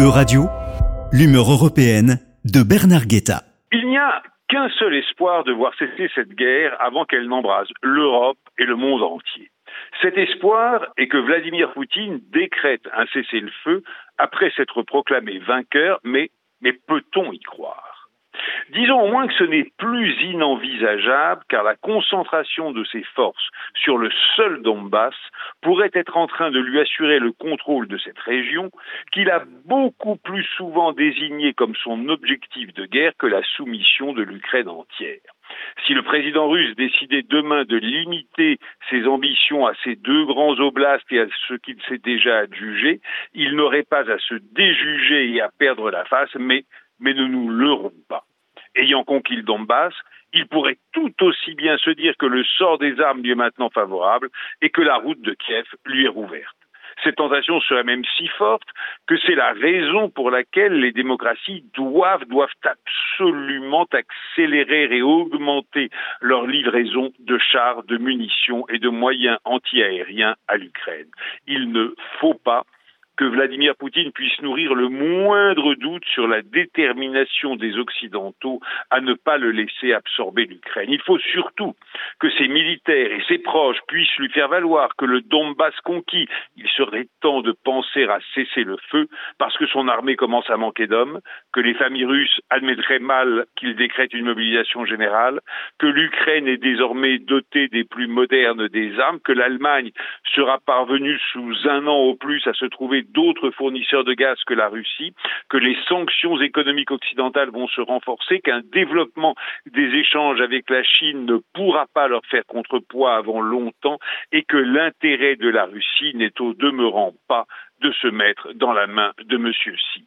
E-Radio, l'humeur européenne de Bernard Guetta. Il n'y a qu'un seul espoir de voir cesser cette guerre avant qu'elle n'embrase l'Europe et le monde entier. Cet espoir est que Vladimir Poutine décrète un cessez-le-feu après s'être proclamé vainqueur, mais peut-on y croire? Disons au moins que ce n'est plus inenvisageable car la concentration de ses forces sur le seul Donbass pourrait être en train de lui assurer le contrôle de cette région qu'il a beaucoup plus souvent désigné comme son objectif de guerre que la soumission de l'Ukraine entière. Si le président russe décidait demain de limiter ses ambitions à ces deux grands oblasts et à ce qu'il s'est déjà adjugé, il n'aurait pas à se déjuger et à perdre la face, mais, mais ne nous leurrons pas ayant conquis le Donbass, il pourrait tout aussi bien se dire que le sort des armes lui est maintenant favorable et que la route de Kiev lui est rouverte. Cette tentation serait même si forte que c'est la raison pour laquelle les démocraties doivent, doivent absolument accélérer et augmenter leur livraison de chars, de munitions et de moyens antiaériens à l'Ukraine. Il ne faut pas que Vladimir Poutine puisse nourrir le moindre doute sur la détermination des Occidentaux à ne pas le laisser absorber l'Ukraine. Il faut surtout que ses militaires et ses proches puissent lui faire valoir que le Donbass conquis, il serait temps de penser à cesser le feu parce que son armée commence à manquer d'hommes, que les familles russes admettraient mal qu'il décrète une mobilisation générale, que l'Ukraine est désormais dotée des plus modernes des armes, que l'Allemagne sera parvenue sous un an au plus à se trouver d'autres fournisseurs de gaz que la Russie, que les sanctions économiques occidentales vont se renforcer, qu'un développement des échanges avec la Chine ne pourra pas leur faire contrepoids avant longtemps et que l'intérêt de la Russie n'est au demeurant pas de se mettre dans la main de M. Xi.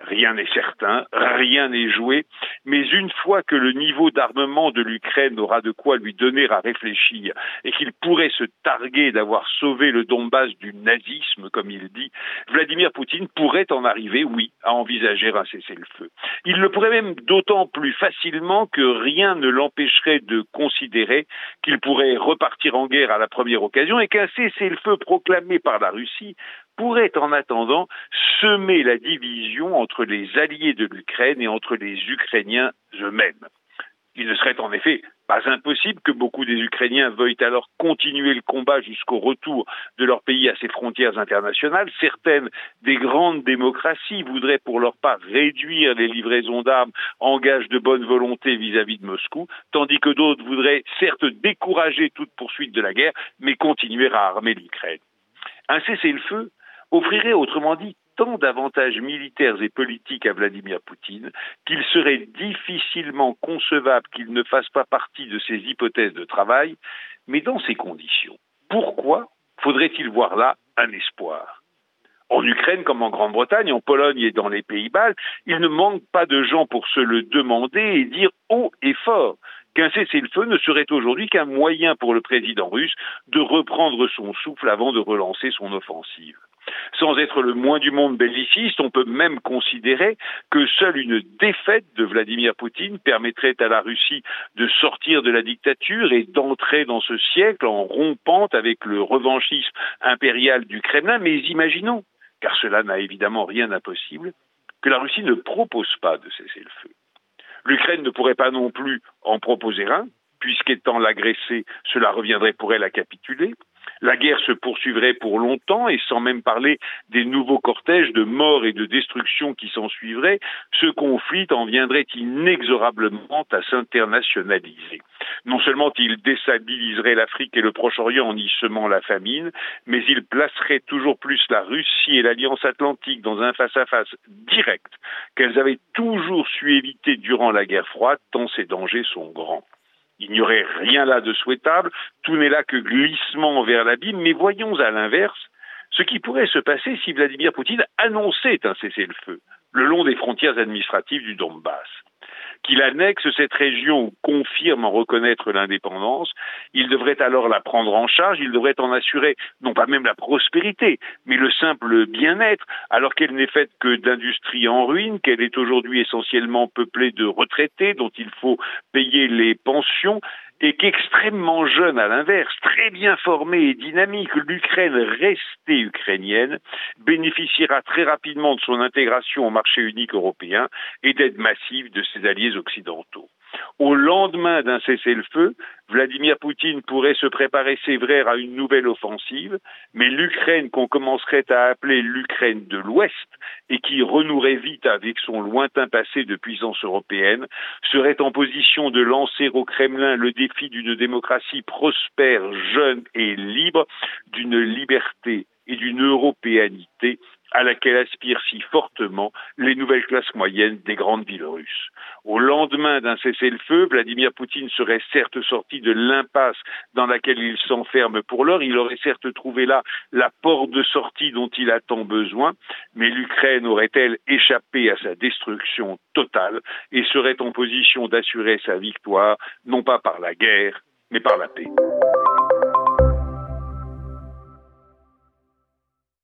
Rien n'est certain, rien n'est joué, mais une fois que le niveau d'armement de l'Ukraine aura de quoi lui donner à réfléchir et qu'il pourrait se targuer d'avoir sauvé le Donbass du nazisme, comme il dit, Vladimir Poutine pourrait en arriver, oui, à envisager un cessez-le-feu. Il le pourrait même d'autant plus facilement que rien ne l'empêcherait de considérer qu'il pourrait repartir en guerre à la première occasion et qu'un cessez-le-feu proclamé par la Russie pourrait en attendant semer la division entre les alliés de l'Ukraine et entre les Ukrainiens eux-mêmes. Il ne serait en effet pas impossible que beaucoup des Ukrainiens veuillent alors continuer le combat jusqu'au retour de leur pays à ses frontières internationales. Certaines des grandes démocraties voudraient pour leur part réduire les livraisons d'armes en gage de bonne volonté vis-à-vis -vis de Moscou, tandis que d'autres voudraient certes décourager toute poursuite de la guerre, mais continuer à armer l'Ukraine. Un cessez-le-feu offrirait autrement dit tant d'avantages militaires et politiques à Vladimir Poutine qu'il serait difficilement concevable qu'il ne fasse pas partie de ces hypothèses de travail, mais dans ces conditions. Pourquoi faudrait-il voir là un espoir? En Ukraine comme en Grande-Bretagne, en Pologne et dans les Pays-Bas, il ne manque pas de gens pour se le demander et dire haut et fort qu'un cessez-le-feu ne serait aujourd'hui qu'un moyen pour le président russe de reprendre son souffle avant de relancer son offensive. Sans être le moins du monde belliciste, on peut même considérer que seule une défaite de Vladimir Poutine permettrait à la Russie de sortir de la dictature et d'entrer dans ce siècle en rompant avec le revanchisme impérial du Kremlin. Mais imaginons, car cela n'a évidemment rien d'impossible, que la Russie ne propose pas de cesser le feu. L'Ukraine ne pourrait pas non plus en proposer un, puisqu'étant l'agressé, cela reviendrait pour elle à capituler. La guerre se poursuivrait pour longtemps et sans même parler des nouveaux cortèges de morts et de destruction qui s'en suivraient, ce conflit en viendrait inexorablement à s'internationaliser. Non seulement il déstabiliserait l'Afrique et le Proche-Orient en y semant la famine, mais il placerait toujours plus la Russie et l'Alliance atlantique dans un face-à-face direct qu'elles avaient toujours su éviter durant la guerre froide, tant ces dangers sont grands. Il n'y aurait rien là de souhaitable, tout n'est là que glissement vers l'abîme, mais voyons à l'inverse ce qui pourrait se passer si Vladimir Poutine annonçait un cessez-le-feu le long des frontières administratives du Donbass qu'il annexe cette région ou confirme en reconnaître l'indépendance, il devrait alors la prendre en charge, il devrait en assurer non pas même la prospérité, mais le simple bien-être, alors qu'elle n'est faite que d'industries en ruine, qu'elle est aujourd'hui essentiellement peuplée de retraités dont il faut payer les pensions, et qu'extrêmement jeune à l'inverse, très bien formée et dynamique, l'Ukraine restée ukrainienne bénéficiera très rapidement de son intégration au marché unique européen et d'aide massive de ses alliés occidentaux. Au lendemain d'un cessez-le-feu, Vladimir Poutine pourrait se préparer, c'est vrai, à une nouvelle offensive, mais l'Ukraine qu'on commencerait à appeler l'Ukraine de l'Ouest et qui renouerait vite avec son lointain passé de puissance européenne, serait en position de lancer au Kremlin le défi d'une démocratie prospère, jeune et libre, d'une liberté et d'une européanité à laquelle aspirent si fortement les nouvelles classes moyennes des grandes villes russes. Au lendemain d'un cessez-le-feu, Vladimir Poutine serait certes sorti de l'impasse dans laquelle il s'enferme pour l'heure, il aurait certes trouvé là la porte de sortie dont il a tant besoin, mais l'Ukraine aurait-elle échappé à sa destruction totale et serait en position d'assurer sa victoire, non pas par la guerre, mais par la paix?